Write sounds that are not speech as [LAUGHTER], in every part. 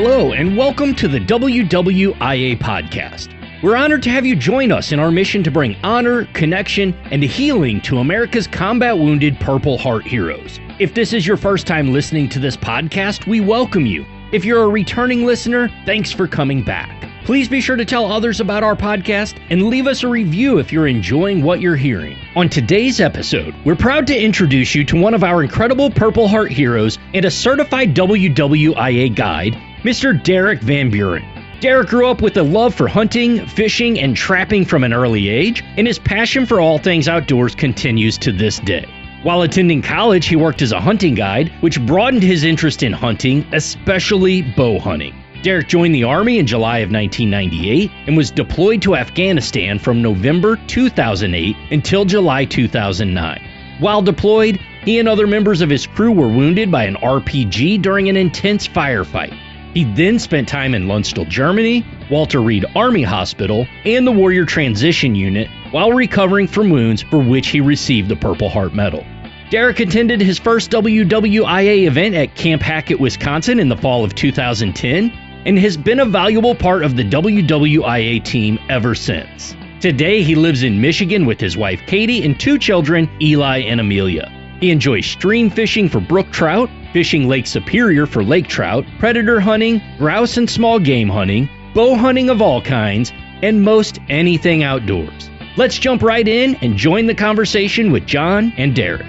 Hello, and welcome to the WWIA podcast. We're honored to have you join us in our mission to bring honor, connection, and healing to America's combat wounded Purple Heart heroes. If this is your first time listening to this podcast, we welcome you. If you're a returning listener, thanks for coming back. Please be sure to tell others about our podcast and leave us a review if you're enjoying what you're hearing. On today's episode, we're proud to introduce you to one of our incredible Purple Heart heroes and a certified WWIA guide, Mr. Derek VanBuren. Derek grew up with a love for hunting, fishing, and trapping from an early age, and his passion for all things outdoors continues to this day. While attending college, he worked as a hunting guide, which broadened his interest in hunting, especially bow hunting. Derek joined the Army in July of 1998 and was deployed to Afghanistan from November 2008 until July 2009. While deployed, he and other members of his crew were wounded by an RPG during an intense firefight. He then spent time in Landstuhl, Germany, Walter Reed Army Hospital, and the Warrior Transition Unit while recovering from wounds for which he received the Purple Heart Medal. Derek attended his first WWIA event at Camp Hackett, Wisconsin in the fall of 2010 and has been a valuable part of the WWIA team ever since. Today, he lives in Michigan with his wife Katie and two children, Eli and Amelia. He enjoys stream fishing for brook trout, fishing Lake Superior for lake trout, predator hunting, grouse and small game hunting, bow hunting of all kinds, and most anything outdoors. Let's jump right in and join the conversation with John and Derek.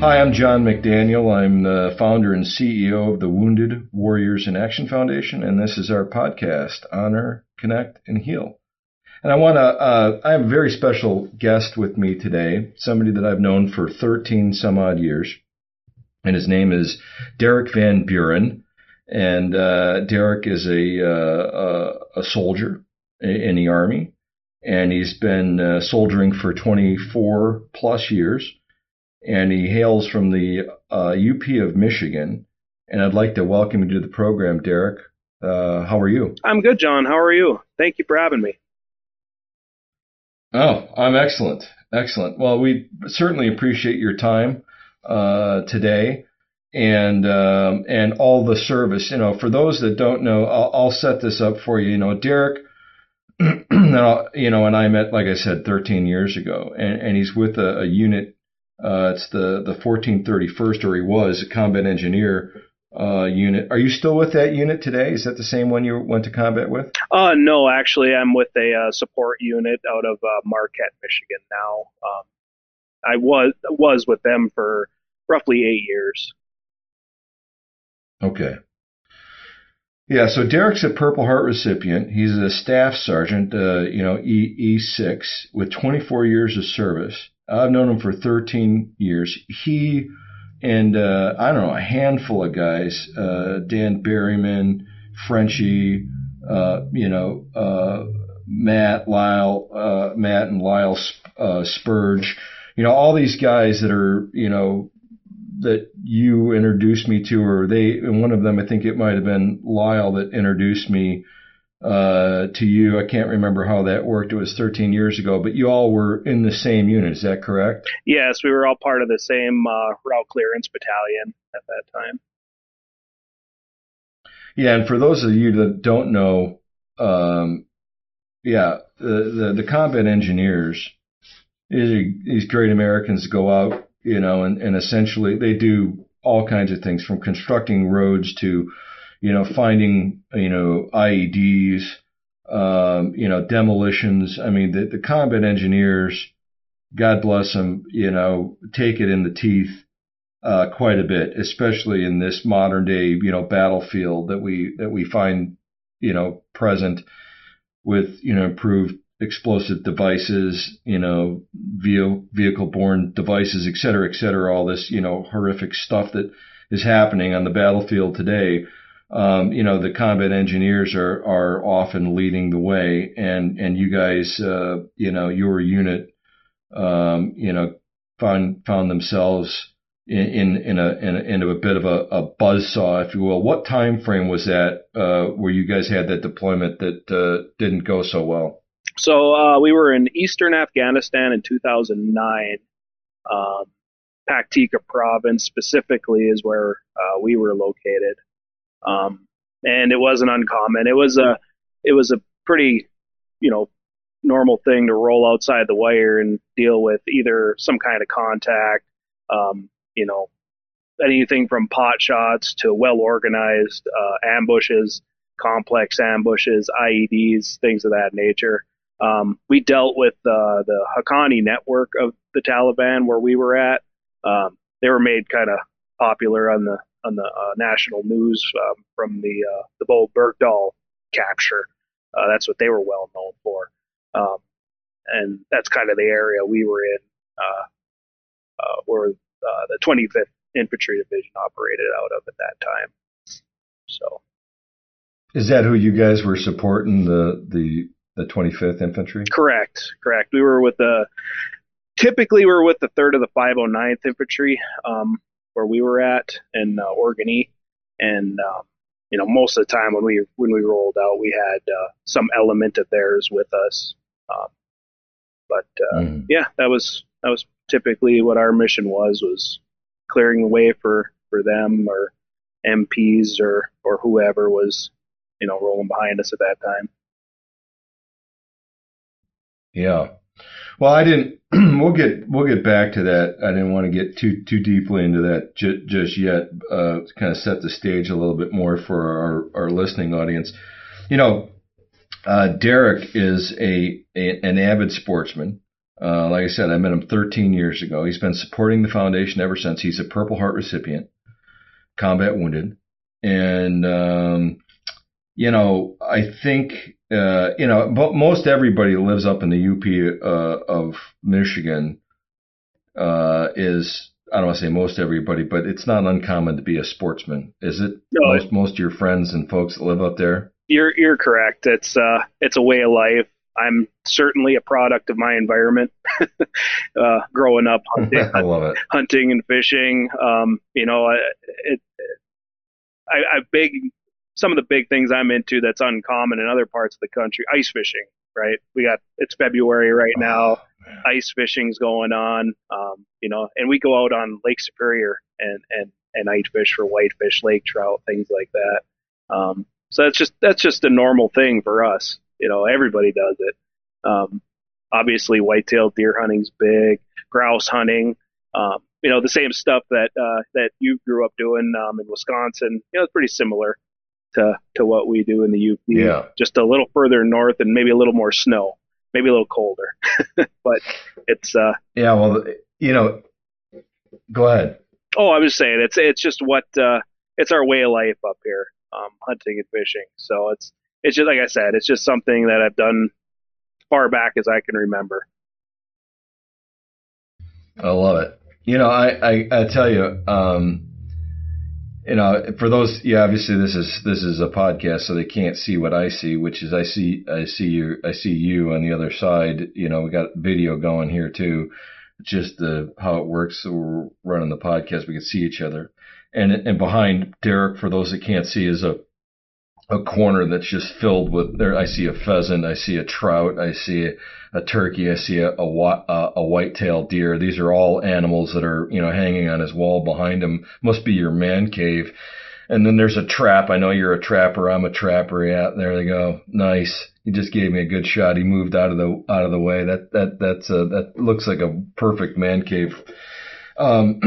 Hi, I'm John McDaniel. I'm the founder and CEO of the Wounded Warriors in Action Foundation, and this is our podcast, Honor, Connect, and Heal. And I want to, uh, I have a very special guest with me today, somebody that I've known for 13 some odd years. And his name is Derek VanBuren. And uh, Derek is a, uh, a soldier in the Army. And he's been uh, soldiering for 24 plus years. And he hails from the UP uh, of Michigan. And I'd like to welcome you to the program, Derek. Uh, how are you? I'm good, John. How are you? Thank you for having me. Oh, I'm excellent. Excellent. Well, we certainly appreciate your time uh, today and um, and all the service. You know, for those that don't know, I'll, I'll set this up for you. You know, Derek, [CLEARS THROAT] you know, and I met, like I said, 13 years ago, and, and he's with a, a unit. Uh, it's the the 1431st, or he was a combat engineer uh, unit. Are you still with that unit today? Is that the same one you went to combat with? Uh, no, actually, I'm with a uh, support unit out of uh, Marquette, Michigan now. Um, I was was with them for roughly eight years. Okay. Yeah, so Derek's a Purple Heart recipient. He's a staff sergeant, uh, you know, E E6 with 24 years of service. I've known him for 13 years. He and uh, I don't know a handful of guys, uh, Dan Berryman, Frenchie, uh, you know, uh, Matt Lyle, uh, Matt and Lyle uh, Spurge, you know, all these guys that are, you know, that you introduced me to, or they, and one of them, I think it might have been Lyle that introduced me uh, to you. I can't remember how that worked. It was 13 years ago, but you all were in the same unit. Is that correct? Yes, we were all part of the same uh, route clearance battalion at that time. Yeah, and for those of you that don't know, um, yeah, the, the, the combat engineers, these, these great Americans go out, you know, and, and essentially they do all kinds of things from constructing roads to you know, finding, you know, IEDs, um, you know, demolitions. I mean, the, the combat engineers, God bless them, you know, take it in the teeth uh, quite a bit, especially in this modern day, you know, battlefield that we that we find, you know, present with you know improved explosive devices, you know, vehicle borne devices, et cetera, et cetera. All this, you know, horrific stuff that is happening on the battlefield today um, you know, the combat engineers are, are often leading the way and, and you guys, uh, you know, your unit, um, you know, found, found themselves in, in, in a, in a, in a bit of a, a buzz saw, if you will. What time frame was that, uh, where you guys had that deployment that, uh, didn't go so well? So, uh, we were in Eastern Afghanistan in 2009. Um, Paktika province specifically is where uh, we were located. Um, and it wasn't uncommon. It was a it was a pretty you know normal thing to roll outside the wire and deal with either some kind of contact, um, you know, anything from pot shots to well organized uh, ambushes, complex ambushes, IEDs, things of that nature. Um, we dealt with uh, the Haqqani network of the Taliban where we were at. Um, they were made kind of popular on the on the uh, national news um, from the uh, the Bowe Bergdahl capture. Uh, that's what they were well known for, um, and that's kind of the area we were in, uh, uh, where uh, the 25th Infantry Division operated out of at that time. So, is that who you guys were supporting the the the 25th Infantry? Correct, correct. We were with the typically we are with the third of the 509th Infantry. Um, where we were at in uh, Orgun-E, and um, you know most of the time when we when we rolled out, we had uh, some element of theirs with us. Um, but uh, mm. yeah, that was that was typically what our mission was was clearing the way for for them or MPs or or whoever was you know rolling behind us at that time. Yeah. Well, I didn't. [CLEARS THROAT] we'll get we'll get back to that. I didn't want to get too too deeply into that j- just yet. Uh, kind of set the stage a little bit more for our our listening audience. You know, uh, Derek is a, a, an avid sportsman. Uh, like I said, I met him 13 years ago. He's been supporting the foundation ever since. He's a Purple Heart recipient, combat wounded, and um, you know, I think uh, you know, but most everybody who lives up in the UP uh, of Michigan uh, is I don't want to say most everybody, but it's not uncommon to be a sportsman, is it? No, most most of your friends and folks that live up there. You're you're correct. It's uh it's a way of life. I'm certainly a product of my environment. [LAUGHS] uh, growing up [LAUGHS] hunting, I love it. hunting and fishing. Um, you know, it, it I, I big some of the big things I'm into that's uncommon in other parts of the country. Ice fishing, right? We got it's February right oh, now. Oh, ice fishing's going on, um, you know, and we go out on Lake Superior and and and ice fish for whitefish, lake trout, things like that. Um, so that's just that's just a normal thing for us. You know, everybody does it. Um, obviously, whitetail deer hunting's big, grouse hunting. Um, you know, the same stuff that uh, that you grew up doing um, in Wisconsin. You know, it's pretty similar to to what we do in the UP. Yeah. Just a little further north and maybe a little more snow, maybe a little colder. [LAUGHS] but it's uh Yeah, well, you know, go ahead. Oh, I was saying it's it's just what uh it's our way of life up here, um hunting and fishing. So it's it's just like I said, it's just something that I've done far back as I can remember. I love it. You know, I I, I tell you, um you know, for those, yeah, obviously this is this is a podcast, so they can't see what I see, which is I see I see you I see you on the other side. You know, we got video going here too. Just the how it works. So we're running the podcast, we can see each other, and and behind Derek, for those that can't see, is a a corner that's just filled with there. I see a pheasant, I see a trout, I see a, turkey, I see a, a, a, a white-tailed deer. These are all animals that are you know hanging on his wall behind him. Must be your man cave. And then there's a trap. I know you're a trapper. I'm a trapper. Yeah, there they go. Nice. He just gave me a good shot. He moved out of the out of the way. That that that's a, that looks like a perfect man cave. Um,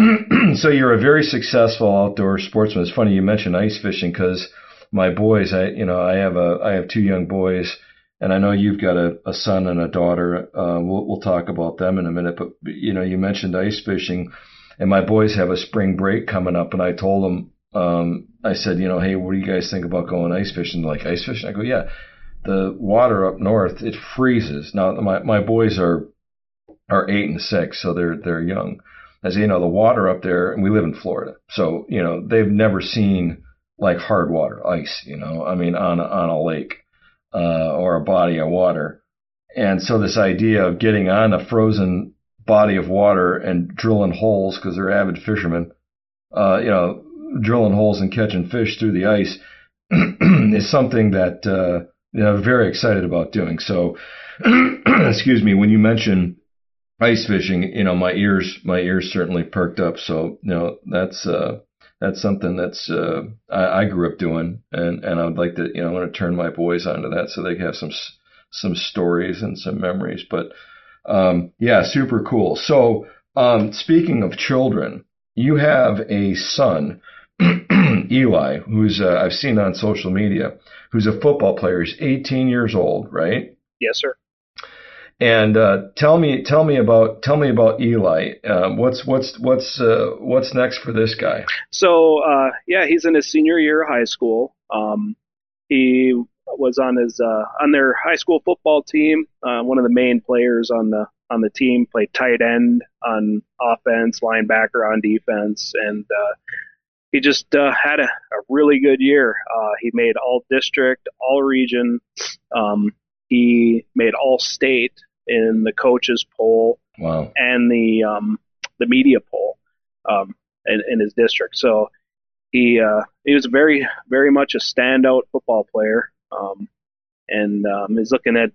[CLEARS THROAT] so you're a very successful outdoor sportsman. It's funny you mentioned ice fishing because my boys, I you know I have a I have two young boys, and I know you've got a, a son and a daughter. Uh, we'll we'll talk about them in a minute, but you know you mentioned ice fishing, and my boys have a spring break coming up, and I told them um, I said you know hey what do you guys think about going ice fishing? like ice fishing? I go yeah, the water up north it freezes. Now my my boys are are eight and six, so they're they're young. As you know, the water up there, and we live in Florida, so you know they've never seen like hard water, ice, you know, I mean, on on a lake uh, or a body of water. And so this idea of getting on a frozen body of water and drilling holes because they're avid fishermen, uh, you know, drilling holes and catching fish through the ice [CLEARS THROAT] is something that uh, you know, I'm very excited about doing. So, [CLEARS THROAT] excuse me, when you mention ice fishing, you know, my ears my ears certainly perked up. So you know, that's uh, that's something that's uh, I, I grew up doing, and and I would like to you know I want to turn my boys onto that so they have some some stories and some memories. But um, yeah, super cool. So um, speaking of children, you have a son. [CLEARS THROAT] Eli, who's uh, I've seen on social media, who's a football player. He's 18 years old, right? Yes, sir. And uh, tell me, tell me about, tell me about Eli. Um, what's what's what's uh, what's next for this guy? So uh, yeah, he's in his senior year of high school. Um, he was on his uh, on their high school football team. Uh, one of the main players on the on the team played tight end on offense, linebacker on defense, and uh, he just uh, had a, a, really good year. Uh, he made all district, all region. Um, he made all state in the coaches poll wow. and the um, the media poll um, in, in, his district. So he uh, he was very very much a standout football player, um, and um, is looking at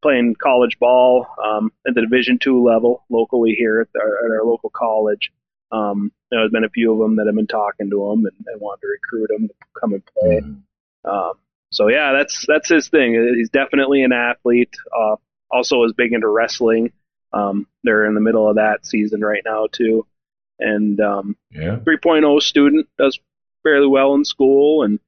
playing college ball um, at the Division two level locally here at our, at our local college. Um, there's been a few of them that have been talking to him and, and want to recruit him to come and play. Mm-hmm. Um, so yeah, that's that's his thing. He's definitely an athlete. Uh, also is big into wrestling. Um, they're in the middle of that season right now too. And um, yeah, 3.0 student does fairly well in school and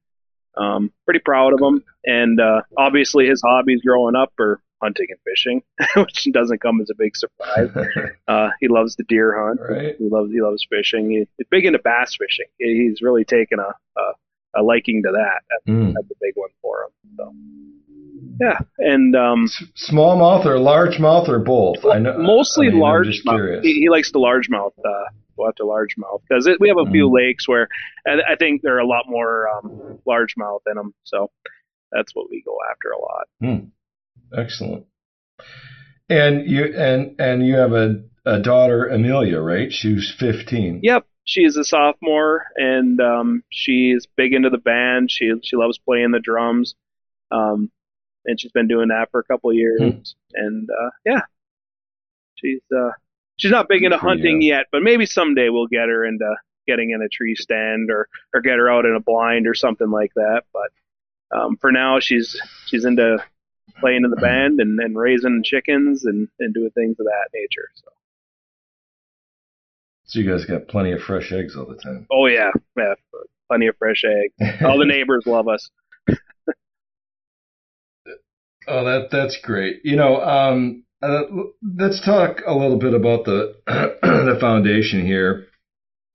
um, pretty proud of him. And uh, obviously his hobbies growing up are hunting and fishing, [LAUGHS] which doesn't come as a big surprise. [LAUGHS] uh, he loves to deer hunt. Right. He loves he loves fishing. He, he's big into bass fishing. He's really taken a a, a liking to that. That's, mm. that's a big one for him. So. Yeah, and um, smallmouth or large mouth or both. I know mostly I mean, largemouth. He, he, likes the largemouth. Uh, go after largemouth because we have a few mm. lakes where I think there are a lot more um, largemouth in them. So that's what we go after a lot. Mm. Excellent. And you and and you have a, a daughter, Amelia, right? She's fifteen. Yep, she's a sophomore, and um, she's big into the band. She she loves playing the drums, um, and she's been doing that for a couple of years. Hmm. And uh, yeah, she's uh, she's not big into hunting you. yet, but maybe someday we'll get her into getting in a tree stand or or get her out in a blind or something like that. But um, for now, she's she's into playing in the band and, and raising chickens and, and doing things of that nature. So. So you guys got plenty of fresh eggs all the time. Oh yeah, yeah, plenty of fresh eggs. [LAUGHS] all the neighbors love us. oh, that that's great. You know, um, uh, let's talk a little bit about the [CLEARS THROAT] the foundation here,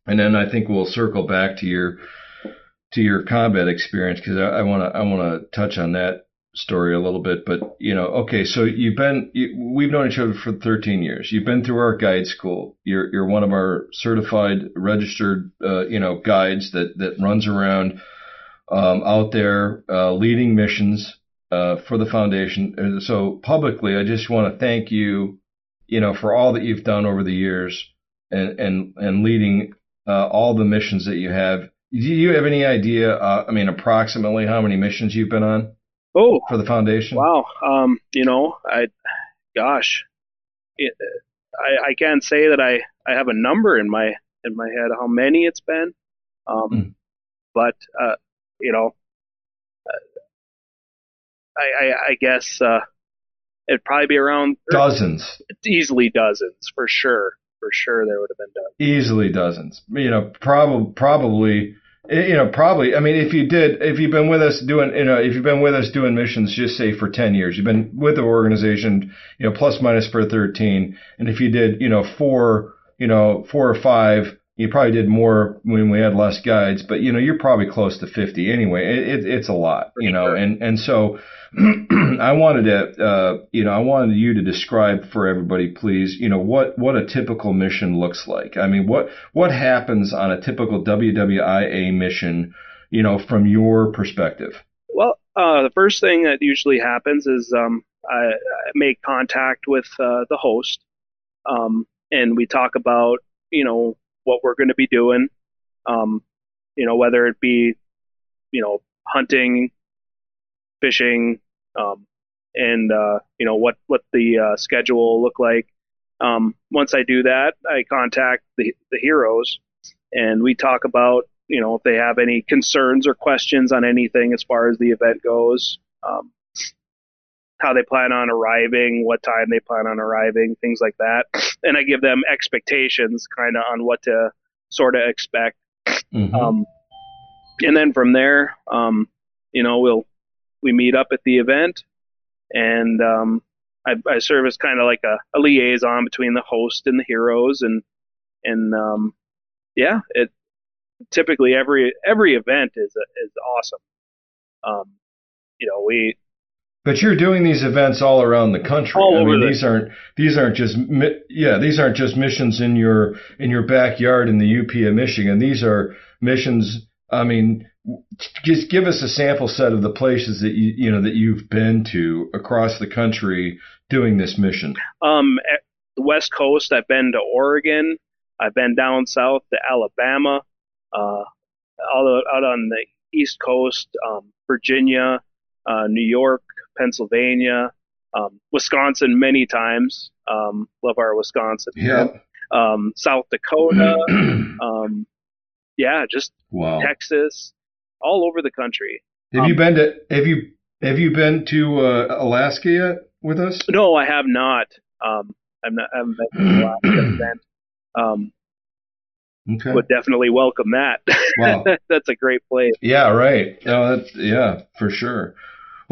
and then I think we'll circle back to your to your combat experience because I want to I want to touch on that story a little bit, but you know, okay, so you've been, you, we've known each other for 13 years. You've been through our guide school. You're, you're one of our certified, registered, uh, you know, guides that, that runs around, um, out there, uh, leading missions, uh, for the foundation. And so publicly, I just want to thank you, you know, for all that you've done over the years and, and, and leading, uh, all the missions that you have. Do you have any idea, uh, I mean, approximately how many missions you've been on? Oh, for the foundation. Wow. Um, you know, I, gosh, it, I, I can't say that I, I have a number in my in my head how many it's been, um, mm. but uh, you know, uh, I, I, I guess uh, it'd probably be around dozens, easily dozens for sure. For sure, there would have been dozens. Easily dozens. You know, probably probably Eh, you know, probably. I mean, if you did, if you've been with us doing, you know, if you've been with us doing missions, just say for 10 years, you've been with the organization, you know, plus minus for 13. And if you did, you know, four, you know, four or five, you probably did more when we had less guides, but you know, you're probably close to 50 anyway. It, it, it's a lot, you know, and, and so, [CLEARS THROAT] I wanted to, uh, you know, I wanted you to describe for everybody, please, you know, what, what a typical mission looks like. I mean, what, what happens on a typical WWIA mission, you know, from your perspective? Well, uh, the first thing that usually happens is um, I, I, make contact with uh, the host, um, and we talk about, you know, what we're going to be doing, um, you know, whether it be, you know, hunting, fishing, um, and uh, you know what what the uh, schedule will look like. um, once I do that, I contact the the heroes, and we talk about you know if they have any concerns or questions on anything as far as the event goes. Um, how they plan on arriving, what time they plan on arriving, things like that. And I give them expectations kind of on what to sort of expect. Mm-hmm. Um, and then from there, um, you know, we'll, we meet up at the event and, um, I, I serve as kind of like a, a, liaison between the host and the heroes and, and, um, yeah, it typically every, every event is, is awesome. Um, you know, we, but you're doing these events all around the country. All I mean, the- these aren't these aren't just yeah these aren't just missions in your in your backyard in the UP of Michigan. These are missions. I mean, just give us a sample set of the places that you you know that you've been to across the country doing this mission. Um, the West Coast, I've been to Oregon. I've been down south to Alabama. Uh, out, out on the East Coast, um, Virginia, uh, New York, Pennsylvania, um, Wisconsin many times. Um, love our Wisconsin. Yeah. Um, South Dakota. [CLEARS THROAT] um, yeah, just wow. Texas, all over the country. Have you um, been to Have you Have you been to uh, Alaska yet with us? No, I have not. Um, I'm not. I haven't been to Alaska. [CLEARS THROAT] um, Okay. Would definitely welcome that. [LAUGHS] Wow. that's a great place. Yeah, right. No, that's yeah, for sure.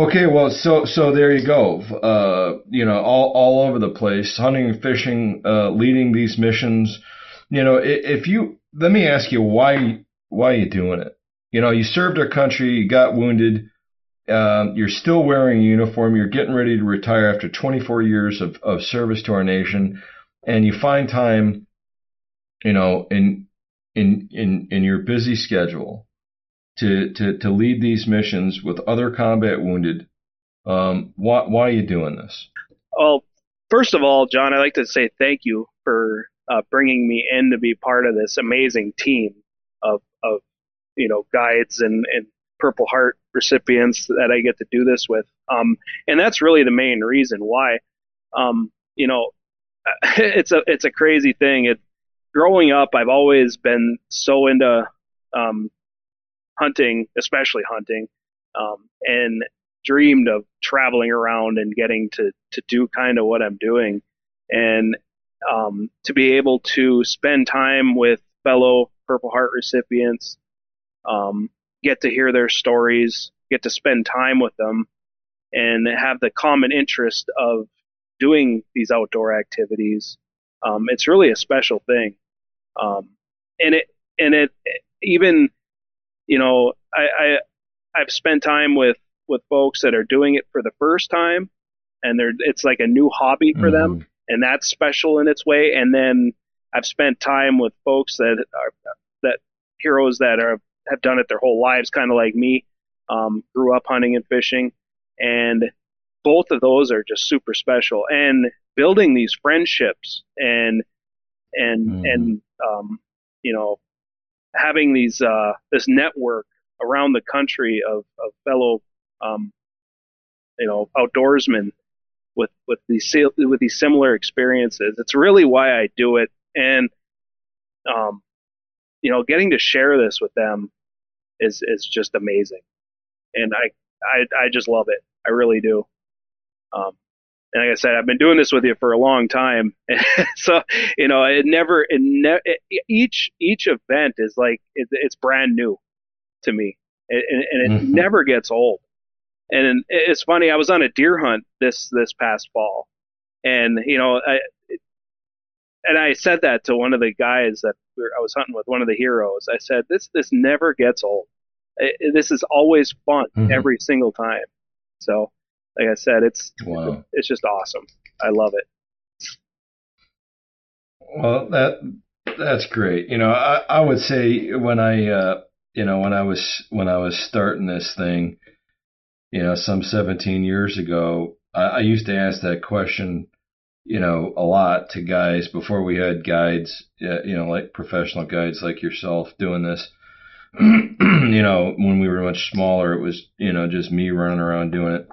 Okay, well, so so there you go. Uh, you know, all all over the place, hunting and fishing, uh, leading these missions. You know, if you let me ask you why why are you doing it? You know, you served our country, you got wounded, um, you're still wearing a uniform, you're getting ready to retire after 24 years of, of service to our nation, and you find time, you know, in in in in your busy schedule to, to, to lead these missions with other combat wounded. Um, why, why are you doing this? Well, first of all, John, I'd like to say thank you for uh, bringing me in to be part of this amazing team of, of you know, guides and, and Purple Heart recipients that I get to do this with. Um, and that's really the main reason why. Um, you know, [LAUGHS] it's a it's a crazy thing. It growing up, I've always been so into um, hunting, especially hunting, um, and dreamed of traveling around and getting to to do kind of what I'm doing, and um, to be able to spend time with fellow Purple Heart recipients, um, get to hear their stories, get to spend time with them, and have the common interest of doing these outdoor activities. Um, it's really a special thing, um, and it and it even you know, I, I I've spent time with with folks that are doing it for the first time, and they're it's like a new hobby for mm-hmm. them, and that's special in its way. And then I've spent time with folks that are that heroes that are have done it their whole lives, kind of like me, um, grew up hunting and fishing, and both of those are just super special. And building these friendships and and mm. and um, you know having these uh, this network around the country of, of fellow um, you know outdoorsmen with with these with these similar experiences. It's really why I do it, and um, you know, getting to share this with them is is just amazing, and I I I just love it. I really do. Um, and like I said, I've been doing this with you for a long time. [LAUGHS] so, you know, it never, it ne- it, each, each event is like, it, it's brand new to me and, and it mm-hmm. never gets old. And it's funny. I was on a deer hunt this, this past fall and, you know, I, and I said that to one of the guys that I was hunting with, one of the heroes. I said, this, this never gets old. It, this is always fun mm-hmm. every single time. So, like I said, it's wow. it's just awesome. I love it. Well, that that's great. You know, I, I would say when I uh, you know when I was when I was starting this thing, you know, some 17 years ago, I, I used to ask that question, you know, a lot to guys before we had guides, you know, like professional guides like yourself doing this. [CLEARS THROAT] you know, when we were much smaller, it was you know just me running around doing it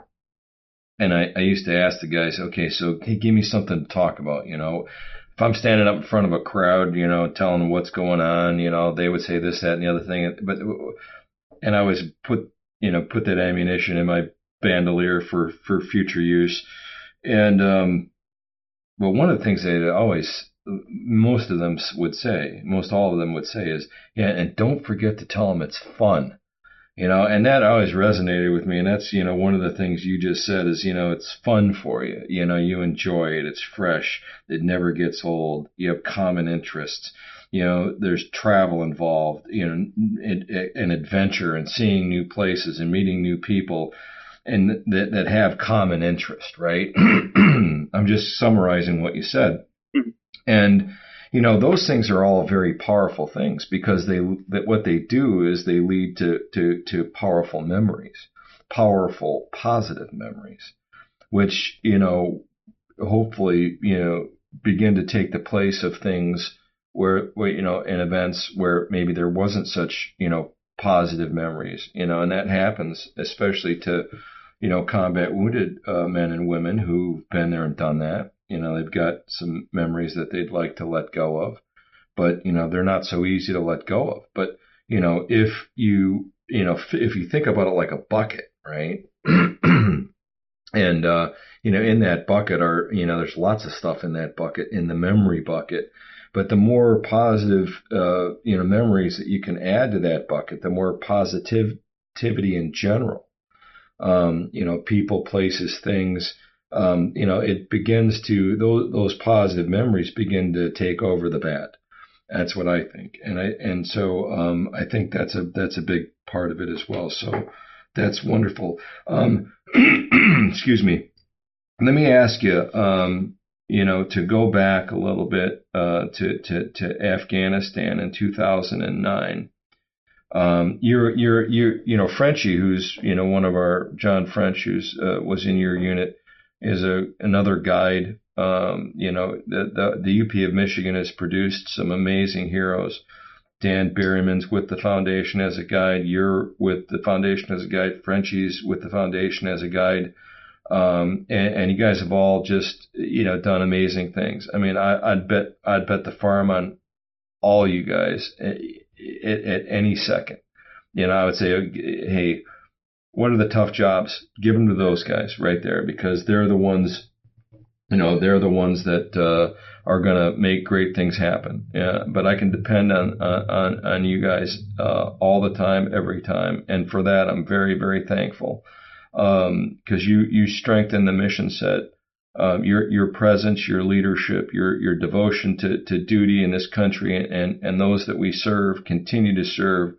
and I, I used to ask the guys, okay, so hey, give me something to talk about, you know. If I'm standing up in front of a crowd, you know, telling them what's going on, you know, they would say this, that, and the other thing. But and I was put, you know, put that ammunition in my bandolier for for future use. And um, well, one of the things they always, most of them would say, most all of them would say is, yeah, and don't forget to tell them it's fun you know, and that always resonated with me. And that's, you know, one of the things you just said is, you know, it's fun for you. You know, you enjoy it. It's fresh. It never gets old. You have common interests. You know, there's travel involved, you know, an adventure and seeing new places and meeting new people and that, that have common interest, right? [CLEARS THROAT] I'm just summarizing what you said. Mm-hmm. And, you know those things are all very powerful things because they that what they do is they lead to to to powerful memories powerful positive memories which you know hopefully you know begin to take the place of things where, where you know in events where maybe there wasn't such you know positive memories you know and that happens especially to you know combat wounded uh, men and women who've been there and done that you know, they've got some memories that they'd like to let go of, but you know, they're not so easy to let go of. But you know, if you you know, if you think about it like a bucket, right? [CLEARS THROAT] and uh, you know, in that bucket are you know, there's lots of stuff in that bucket in the memory bucket. But the more positive, uh, you know, memories that you can add to that bucket, the more positivity in general. Um, you know, people, places, things um, you know, it begins to those those positive memories begin to take over the bad. That's what I think, and I and so um, I think that's a that's a big part of it as well. So that's wonderful. Um, [CLEARS THROAT] excuse me. Let me ask you, um, you know, to go back a little bit uh, to, to to Afghanistan in 2009. Um, you're you're you you know Frenchy, who's you know one of our John French, who's uh, was in your unit is a another guide. Um, you know, the, the the UP of Michigan has produced some amazing heroes. Dan Berryman's with the foundation as a guide. You're with the foundation as a guide. Frenchie's with the foundation as a guide. Um, and, and, you guys have all just you know done amazing things. I mean, I, would bet I'd bet the farm on all you guys at, at, at any second. You know, I would say, hey, what are the tough jobs? Give them to those guys right there because they're the ones, you know, they're the ones that uh, are going to make great things happen. Yeah, but I can depend on on on you guys uh, all the time, every time, and for that I'm very very thankful because um, you you strengthen the mission set. Um, your your presence, your leadership, your your devotion to, to duty in this country, and and those that we serve continue to serve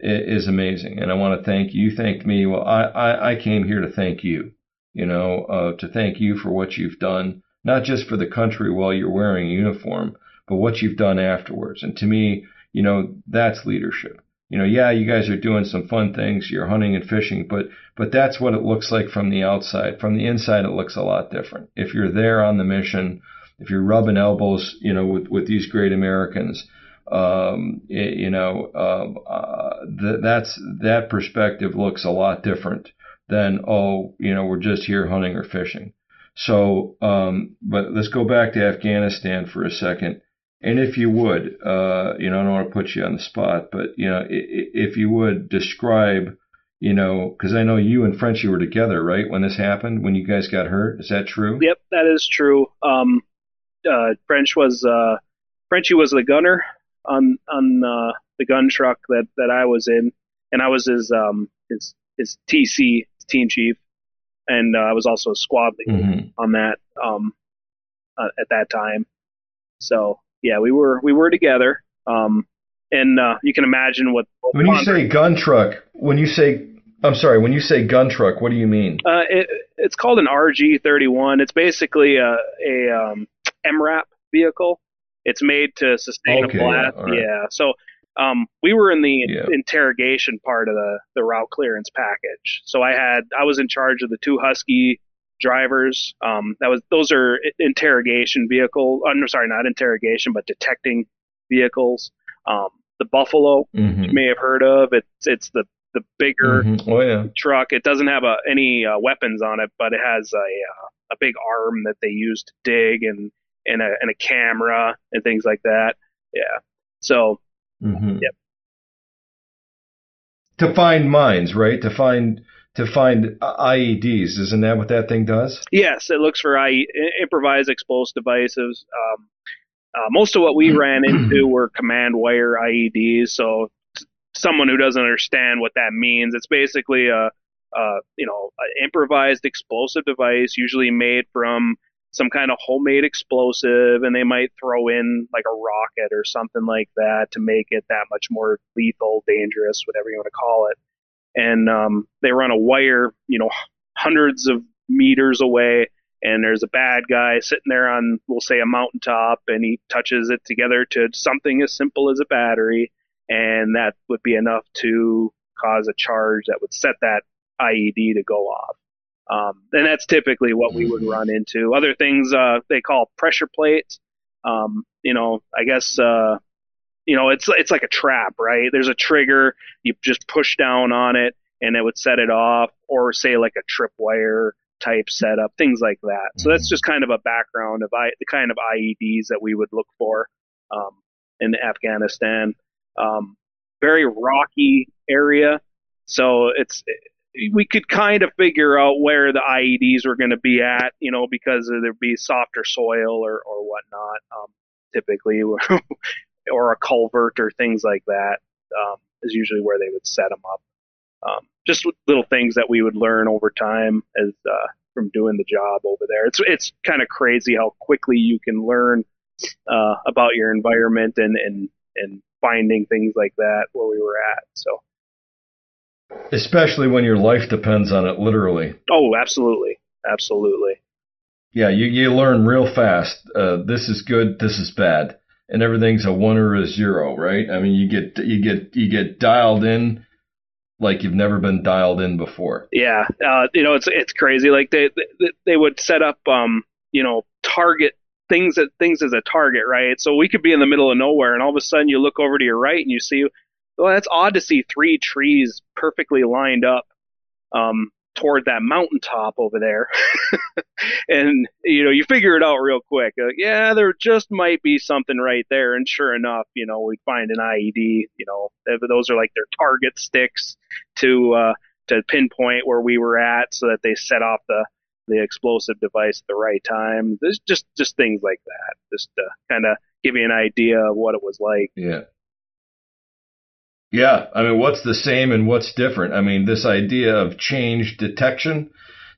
is amazing. And I want to thank you. Thanked me. Well, I, I, I came here to thank you, you know, uh, to thank you for what you've done, not just for the country while you're wearing uniform, but what you've done afterwards. And to me, you know, that's leadership. You know, yeah, you guys are doing some fun things. You're hunting and fishing, but, but that's what it looks like from the outside. From the inside, it looks a lot different. If you're there on the mission, if you're rubbing elbows, you know, with, with these great Americans, um, it, you know, um, uh, th- that's that perspective looks a lot different than oh, you know, we're just here hunting or fishing. So, um, but let's go back to Afghanistan for a second. And if you would, uh, you know, I don't want to put you on the spot, but you know, if you would describe, you know, because I know you and Frenchie were together, right, when this happened, when you guys got hurt. Is that true? Yep, that is true. Um, uh, French was uh, Frenchie was the gunner on on uh, the gun truck that that I was in, and I was his um his his TC team chief, and uh, I was also a squad leader mm-hmm. on that um uh, at that time. So yeah, we were we were together. Um, and uh, you can imagine what. When you say gun truck, when you say I'm sorry, when you say gun truck, what do you mean? Uh, it, it's called an RG31. It's basically a, a um, MRAP vehicle. It's made to sustain okay, a blast. Yeah, right. yeah. So um, we were in the yeah. interrogation part of the, the route clearance package. So I had I was in charge of the two Husky drivers. Um, that was those are interrogation vehicle. I'm sorry, not interrogation, but detecting vehicles. Um, the Buffalo, mm-hmm. you may have heard of. It's it's the the bigger Mhm. Oh yeah. truck. It doesn't have a, any uh, weapons on it, but it has a uh, a big arm that they use to dig and and a and a camera and things like that. Yeah. So hmm Yep. To find mines, right? To find to find IEDs. Isn't that what that thing does? yes, it looks for I improvised explosive devices. Um, uh, most of what we ran into were command wire IEDs. So someone who doesn't understand what that means, it's basically a, a you know an improvised explosive device, usually made from some kind of homemade explosive, and they might throw in like a rocket or something like that to make it that much more lethal, dangerous, whatever you want to call it. And um, they run a wire, you know, hundreds of meters away and there's a bad guy sitting there on we'll say a mountaintop and he touches it together to something as simple as a battery and that would be enough to cause a charge that would set that IED to go off. Um, and that's typically what we would run into. Other things uh, they call pressure plates. Um, you know, I guess uh, you know it's it's like a trap, right? There's a trigger, you just push down on it, and it would set it off, or say like a tripwire type setup, things like that. So that's just kind of a background of I, the kind of IEDs that we would look for um, in Afghanistan. Um, very rocky area, so it's we could kind of figure out where the IEDs were going to be at, you know, because there'd be softer soil or or whatnot, um, typically, [LAUGHS] or a culvert or things like that um, is usually where they would set them up. Um, just little things that we would learn over time as uh, from doing the job over there. It's it's kind of crazy how quickly you can learn uh, about your environment and and and finding things like that where we were at. So Especially when your life depends on it, literally. oh, absolutely, absolutely. Yeah, you, you learn real fast. Uh, this is good. This is bad, and everything's a one or a zero, right? I mean, you get you get you get dialed in like you've never been dialed in before. Yeah, uh, you know it's it's crazy. Like they they, they would set up um you know target things that things as a target, right? So we could be in the middle of nowhere, and all of a sudden you look over to your right and you see, well, that's odd to see three trees perfectly lined up um, toward that mountaintop over there, [LAUGHS] and you know you figure it out real quick. Like, yeah, there just might be something right there, and sure enough, you know we find an IED. You know those are like their target sticks to uh, to pinpoint where we were at, so that they set off the the explosive device at the right time. There's just just things like that, just to kind of give you an idea of what it was like. Yeah. Yeah, I mean, what's the same and what's different? I mean, this idea of change detection.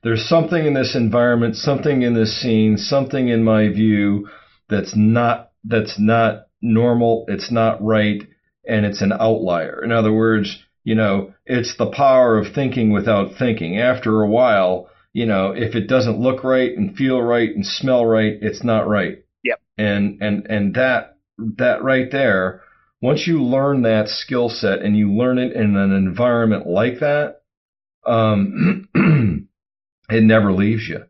There's something in this environment, something in this scene, something in my view that's not that's not normal. It's not right, and it's an outlier. In other words, you know, it's the power of thinking without thinking. After a while, you know, if it doesn't look right and feel right and smell right, it's not right. Yep. And and and that that right there once you learn that skill set and you learn it in an environment like that, um, [CLEARS THROAT] it never leaves you.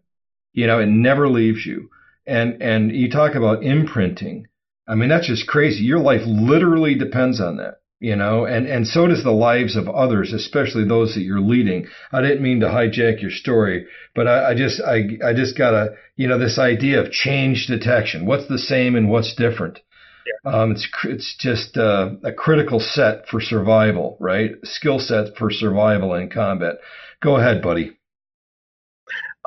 You know, it never leaves you. And and you talk about imprinting. I mean, that's just crazy. Your life literally depends on that. You know, and and so does the lives of others, especially those that you're leading. I didn't mean to hijack your story, but I, I just I I just gotta you know this idea of change detection. What's the same and what's different? Um, it's it's just uh, a critical set for survival, right? Skill set for survival in combat. Go ahead, buddy.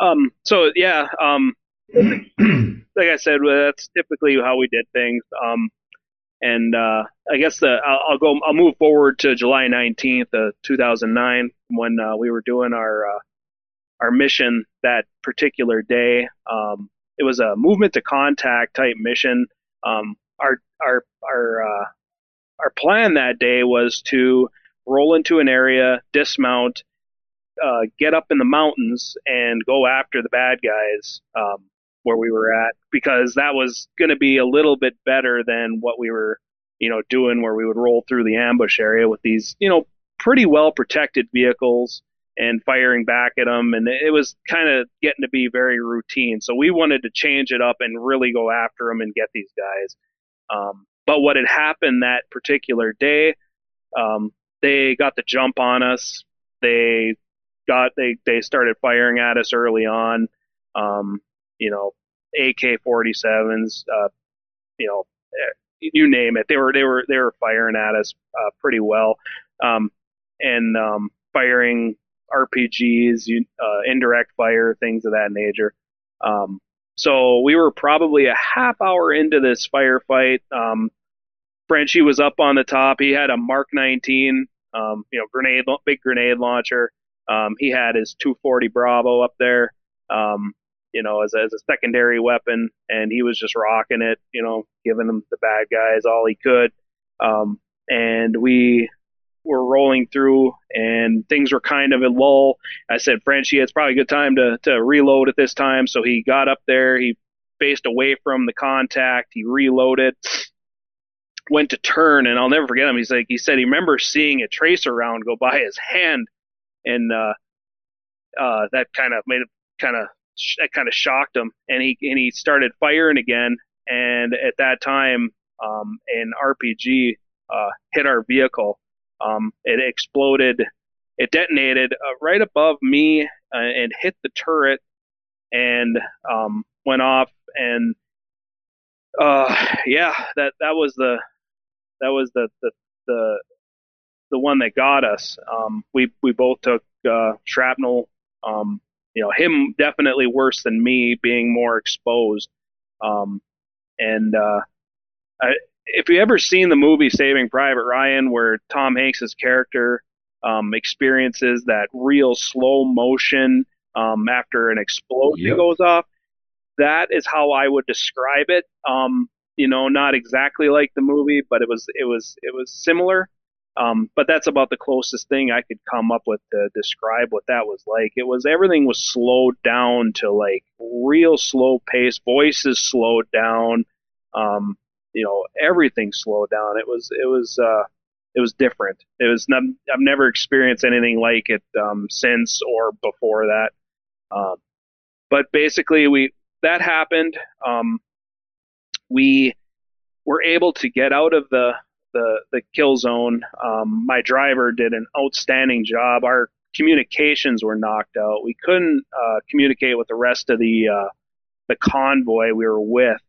Um, so yeah, um, [CLEARS THROAT] like I said, well, that's typically how we did things. Um, and uh, I guess the I'll, I'll, go. I'll move forward to July 19th, of 2009, when uh, we were doing our uh, our mission that particular day. Um, it was a movement to contact type mission. Um, our our our uh, our plan that day was to roll into an area, dismount, uh, get up in the mountains, and go after the bad guys um, where we were at, because that was going to be a little bit better than what we were, you know, doing where we would roll through the ambush area with these, you know, pretty well protected vehicles and firing back at them, and it was kind of getting to be very routine. So we wanted to change it up and really go after them and get these guys. Um, but what had happened that particular day, um, they got the jump on us. They got they they started firing at us early on. Um, you know, AK-47s, uh, you know, eh, you name it. They were they were they were firing at us uh, pretty well, um, and um, firing RPGs, uh, indirect fire, things of that nature. Um, so we were probably a half hour into this firefight. Um, Frenchie was up on the top. He had a Mark 19, um, you know, grenade, big grenade launcher. Um, he had his 240 Bravo up there, um, you know, as, as a secondary weapon, and he was just rocking it, you know, giving them the bad guys all he could. Um, and we were rolling through, and things were kind of a lull. I said, Frenchie, it's probably a good time to to reload at this time. So he got up there, he faced away from the contact, he reloaded went to turn, and I'll never forget him. He's like, he said he remembers seeing a tracer round go by his hand, and uh, uh, that kind of made it kind of that kind of shocked him, and he and he started firing again. And at that time, um, an RPG uh, hit our vehicle. Um, it exploded. It detonated uh, right above me uh, and hit the turret, and um, went off. And uh, yeah, that that was the that was the the the, the one that got us. Um, we we both took uh, shrapnel. Um, you know, him definitely worse than me, being more exposed. Um, and uh, I, if you ever seen the movie Saving Private Ryan, where Tom Hanks's character um, experiences that real slow motion um, after an explosion yep. goes off, that is how I would describe it. Um, you know, not exactly like the movie, but it was it was it was similar. Um, but that's about the closest thing I could come up with to describe what that was like. It was everything was slowed down to like real slow pace. Voices slowed down. Um, you know, everything slowed down. It was it was uh, it was different. It was not, I've never experienced anything like it um, since or before that. Um, but basically, we that happened. Um, we were able to get out of the the, the kill zone. Um, my driver did an outstanding job. Our communications were knocked out. We couldn't uh, communicate with the rest of the uh, the convoy we were with.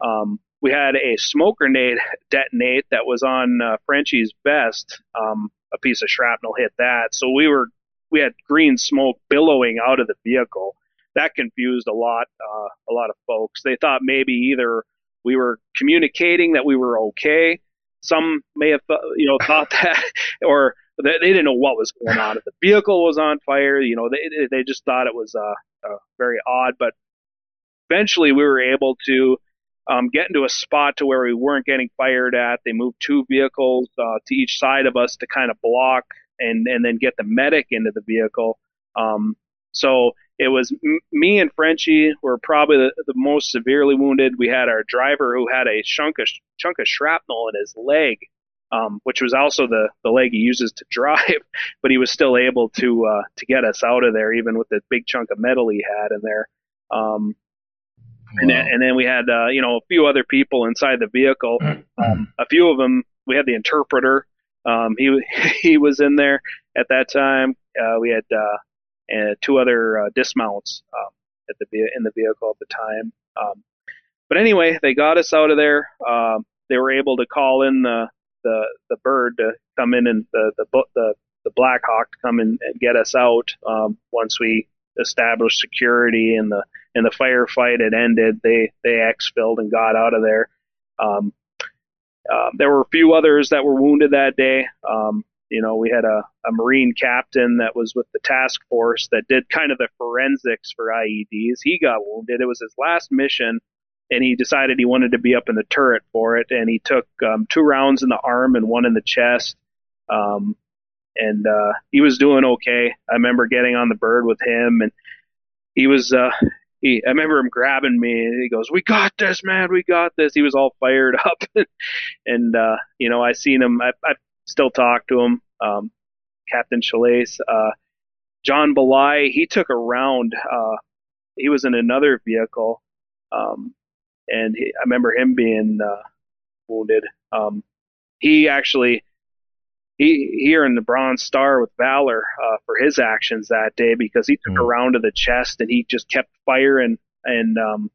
Um, we had a smoke grenade detonate that was on uh, Frenchie's vest. Um, a piece of shrapnel hit that, so we were we had green smoke billowing out of the vehicle. That confused a lot uh, a lot of folks. They thought maybe either we were communicating that we were okay. Some may have, you know, [LAUGHS] thought that, or they, they didn't know what was going on. If the vehicle was on fire, you know, they they just thought it was uh, uh, very odd. But eventually, we were able to um, get into a spot to where we weren't getting fired at. They moved two vehicles uh, to each side of us to kind of block and and then get the medic into the vehicle. Um, so it was m- me and Frenchie were probably the, the, most severely wounded. We had our driver who had a chunk of, chunk of shrapnel in his leg, um, which was also the, the leg he uses to [LAUGHS] drive, but he was still able to uh, to get us out of there, even with the big chunk of metal he had in there. Um, wow. and, then, and then we had uh, you know a few other people inside the vehicle. Um, a few of them we had the interpreter. Um, he [LAUGHS] he was in there at that time. Uh, we had uh, and two other uh, dismounts um, at the in the vehicle at the time. Um, but anyway, they got us out of there. Um, they were able to call in the the, the bird to come in and the the the, the Black Hawk to come in and get us out um, once we established security and the and the firefight had ended. They they exfilled and got out of there. Um, uh, there were a few others that were wounded that day. Um, you know, we had a, a Marine captain that was with the task force that did kind of the forensics for IEDs. He got wounded. It was his last mission, and he decided he wanted to be up in the turret for it. And he took um, two rounds in the arm and one in the chest. Um, and uh, he was doing okay. I remember getting on the bird with him, and he was. Uh, he, I remember him grabbing me, and he goes, "We got this, man. We got this." He was all fired [LAUGHS] up, and uh, you know, I seen him. I, I still talk to him. Um, Captain Chalace, uh, John Belay, he took a round. Uh, he was in another vehicle, um, and he, I remember him being uh, wounded. Um, he actually he he earned the Bronze Star with Valor uh, for his actions that day because he took Mm. a round to the chest and he just kept firing. And um,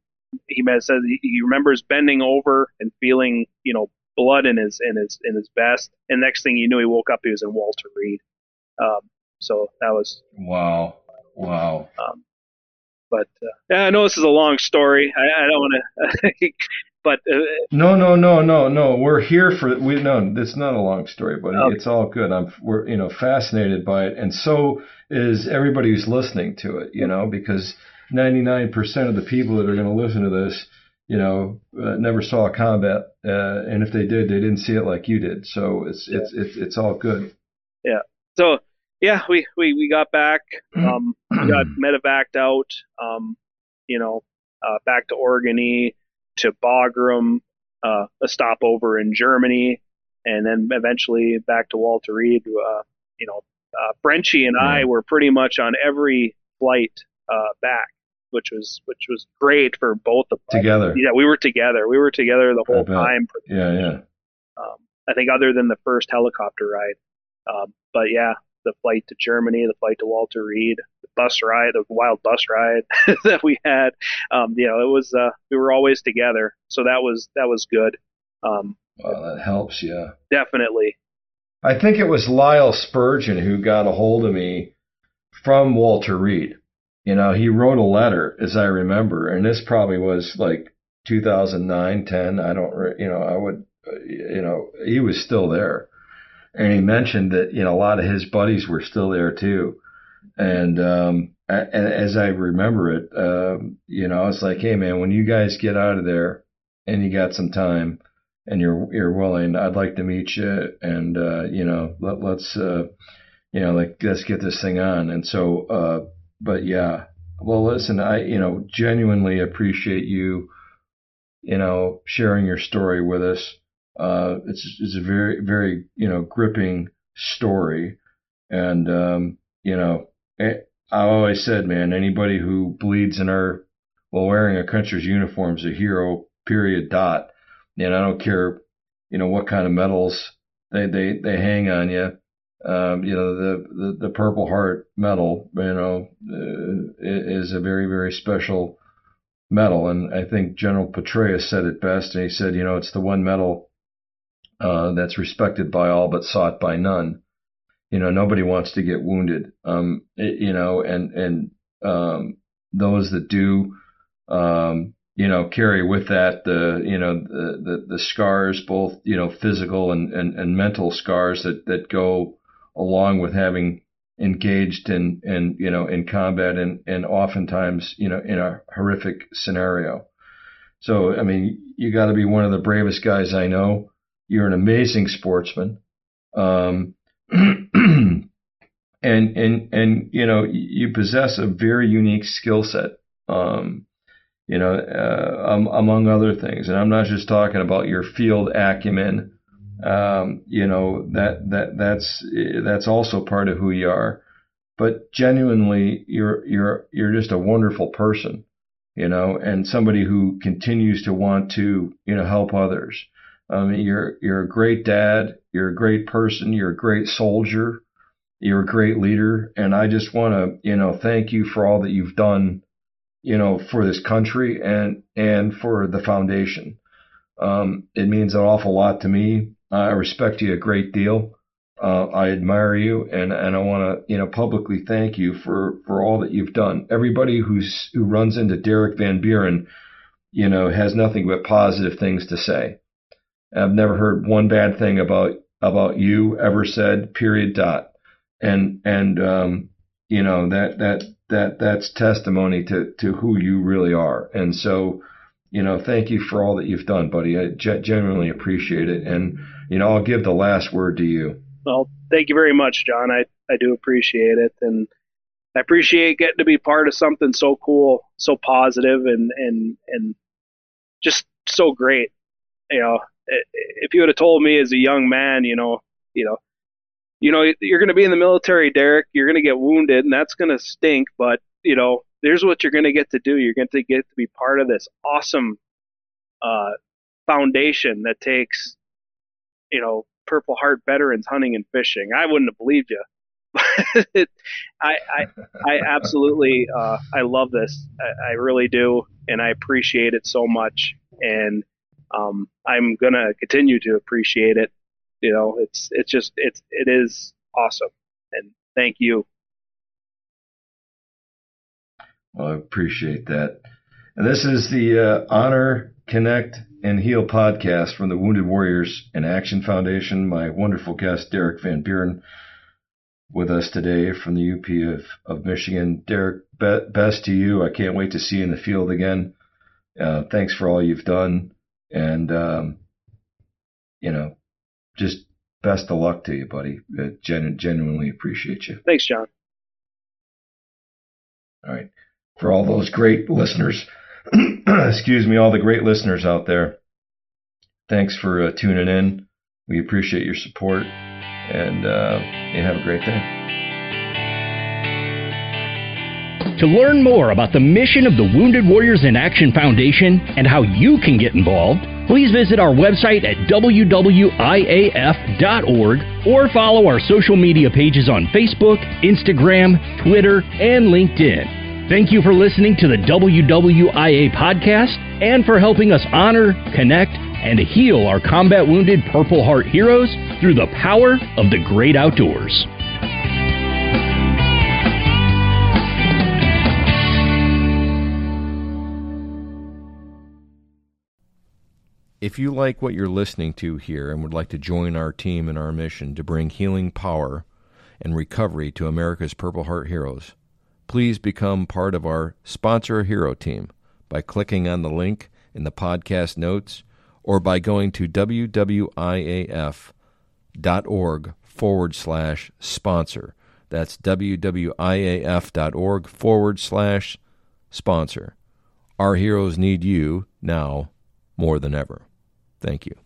he said he, remembers bending over and feeling, you know, blood in his in his in his vest. And next thing you knew, he woke up. He was in Walter Reed. Um, so that was Wow. Wow. but uh, yeah, I know this is a long story. I, I don't want to, [LAUGHS] but uh, No, no, no, no, no. We're here for we. No, it's not a long story, but Okay. It's all good. I'm we're you know fascinated by it, and so is everybody who's listening to it. You know, because 99% of the people that are going to listen to this, you know, uh, never saw a combat, uh, and if they did, they didn't see it like you did. So it's it's it's it's all good. Yeah. So yeah, we we we got back. Um, we got [CLEARS THROAT] medevaced out. Um, you know, uh, back to Orgun-E, to Bagram, uh, a stopover in Germany, and then eventually back to Walter Reed. Uh, you know, uh, Frenchie and I were pretty much on every flight uh, back, which was which was great for both of us. Together. Yeah, we were together. We were together the whole time. Yeah, yeah. um, I think other than the first helicopter ride. Um, but yeah, the flight to Germany, the flight to Walter Reed, the bus ride, the wild bus ride [LAUGHS] that we had. Um, you know, it was uh, we were always together, so that was that was good. Um, Wow, that helps. Yeah. definitely. I think it was Lyle Spurgeon who got a hold of me from Walter Reed. You know, he wrote a letter, as I remember, and this probably was like 2009, 10. I don't, you know, I would, uh, you know, he was still there. And he mentioned that, you know, a lot of his buddies were still there too. And, um, as I remember it, um, you know, it's like, hey man, when you guys get out of there and you got some time, and you're you're willing, I'd like to meet you, and uh, you know, let let's uh, you know, like let's get this thing on. And so, uh, but yeah, well, listen, I you know genuinely appreciate you, you know, sharing your story with us. Uh, it's it's a very very you know gripping story, and um, you know, eh, I always said, man, anybody who bleeds in our while wearing a country's uniform is a hero. Period. Dot and I don't care, you know, what kind of medals they they they hang on you. Um, you know, the, the the Purple Heart medal, you know, uh, is a very very special medal, and I think General Petraeus said it best, and he said, you know, it's the one medal uh, that's respected by all but sought by none. You know, nobody wants to get wounded. Um, it- you know, and and um, those that do, um, you know, carry with that the, you know, the, the, the scars, both, you know, physical and, and, and mental scars that, that go along with having engaged in, in, you know, in combat and, and oftentimes, you know, in a horrific scenario. So, I mean, you got to be one of the bravest guys I know. You're an amazing sportsman. Um, [CLEARS THROAT] and, and, and, you know, you possess a very unique skill set. Um, you know, uh, um, among other things. And I'm not just talking about your field acumen. Um, you know that that that's that's also part of who you are. But genuinely, you're you're you're just a wonderful person, you know, and somebody who continues to want to you know help others. I mean, you're you're a great dad. You're a great person. You're a great soldier. You're a great leader, and I just want to you know thank you for all that you've done you know, for this country and and for the foundation. Um, it means an awful lot to me. I respect you a great deal. Uh, I admire you, and and I want to you know publicly thank you for for all that you've done. Everybody who's who runs into Derek VanBuren, you know, has nothing but positive things to say. I've never heard one bad thing about about you ever said. Period. Dot. And and um, you know that that that that's testimony to to who you really are. And so, you know, thank you for all that you've done, buddy. I genuinely appreciate it. And you know, I'll give the last word to you. Well, thank you very much, John. I I do appreciate it, and I appreciate getting to be part of something so cool, so positive, and and and just so great. You know, if you would have told me as a young man, you know, you know, you know, you're going to be in the military, Derek. You're going to get wounded, and that's going to stink. But you know, there's what you're going to get to do. You're going to get to be part of this awesome uh, foundation that takes, you know, Purple Heart veterans hunting and fishing. I wouldn't have believed you. [LAUGHS] I, I, I absolutely, uh, I love this. I, I, really do, and I appreciate it so much. And um, I'm gonna continue to appreciate it. You know, it's it's just it's it is awesome, and thank you. Well, I appreciate that. And this is the uh, Honor, Connect, and Heal podcast from the Wounded Warriors in Action Foundation. My wonderful guest, Derek VanBuren, with us today from the UP of, of Michigan. Derek, be- best to you. I can't wait to see you in the field again. Uh, thanks for all you've done. And, um, you know, just best of luck to you, buddy. I gen- genuinely appreciate you. Thanks, John. All right. For all those great listeners, [CLEARS THROAT] excuse me, all the great listeners out there, thanks for uh, tuning in. We appreciate your support and uh, you have a great day. To learn more about the mission of the Wounded Warriors in Action Foundation and how you can get involved, please visit our website at wwiaf.org or follow our social media pages on Facebook, Instagram, Twitter, and LinkedIn. Thank you for listening to the WWIA podcast and for helping us honor, connect, and heal our combat wounded Purple Heart heroes through the power of the great outdoors. If you like what you're listening to here and would like to join our team in our mission to bring healing power and recovery to America's Purple Heart heroes, please become part of our Sponsor a Hero team by clicking on the link in the podcast notes or by going to wwiaf.org forward slash sponsor. That's wwiaf.org forward slash sponsor. Our heroes need you now more than ever. Thank you.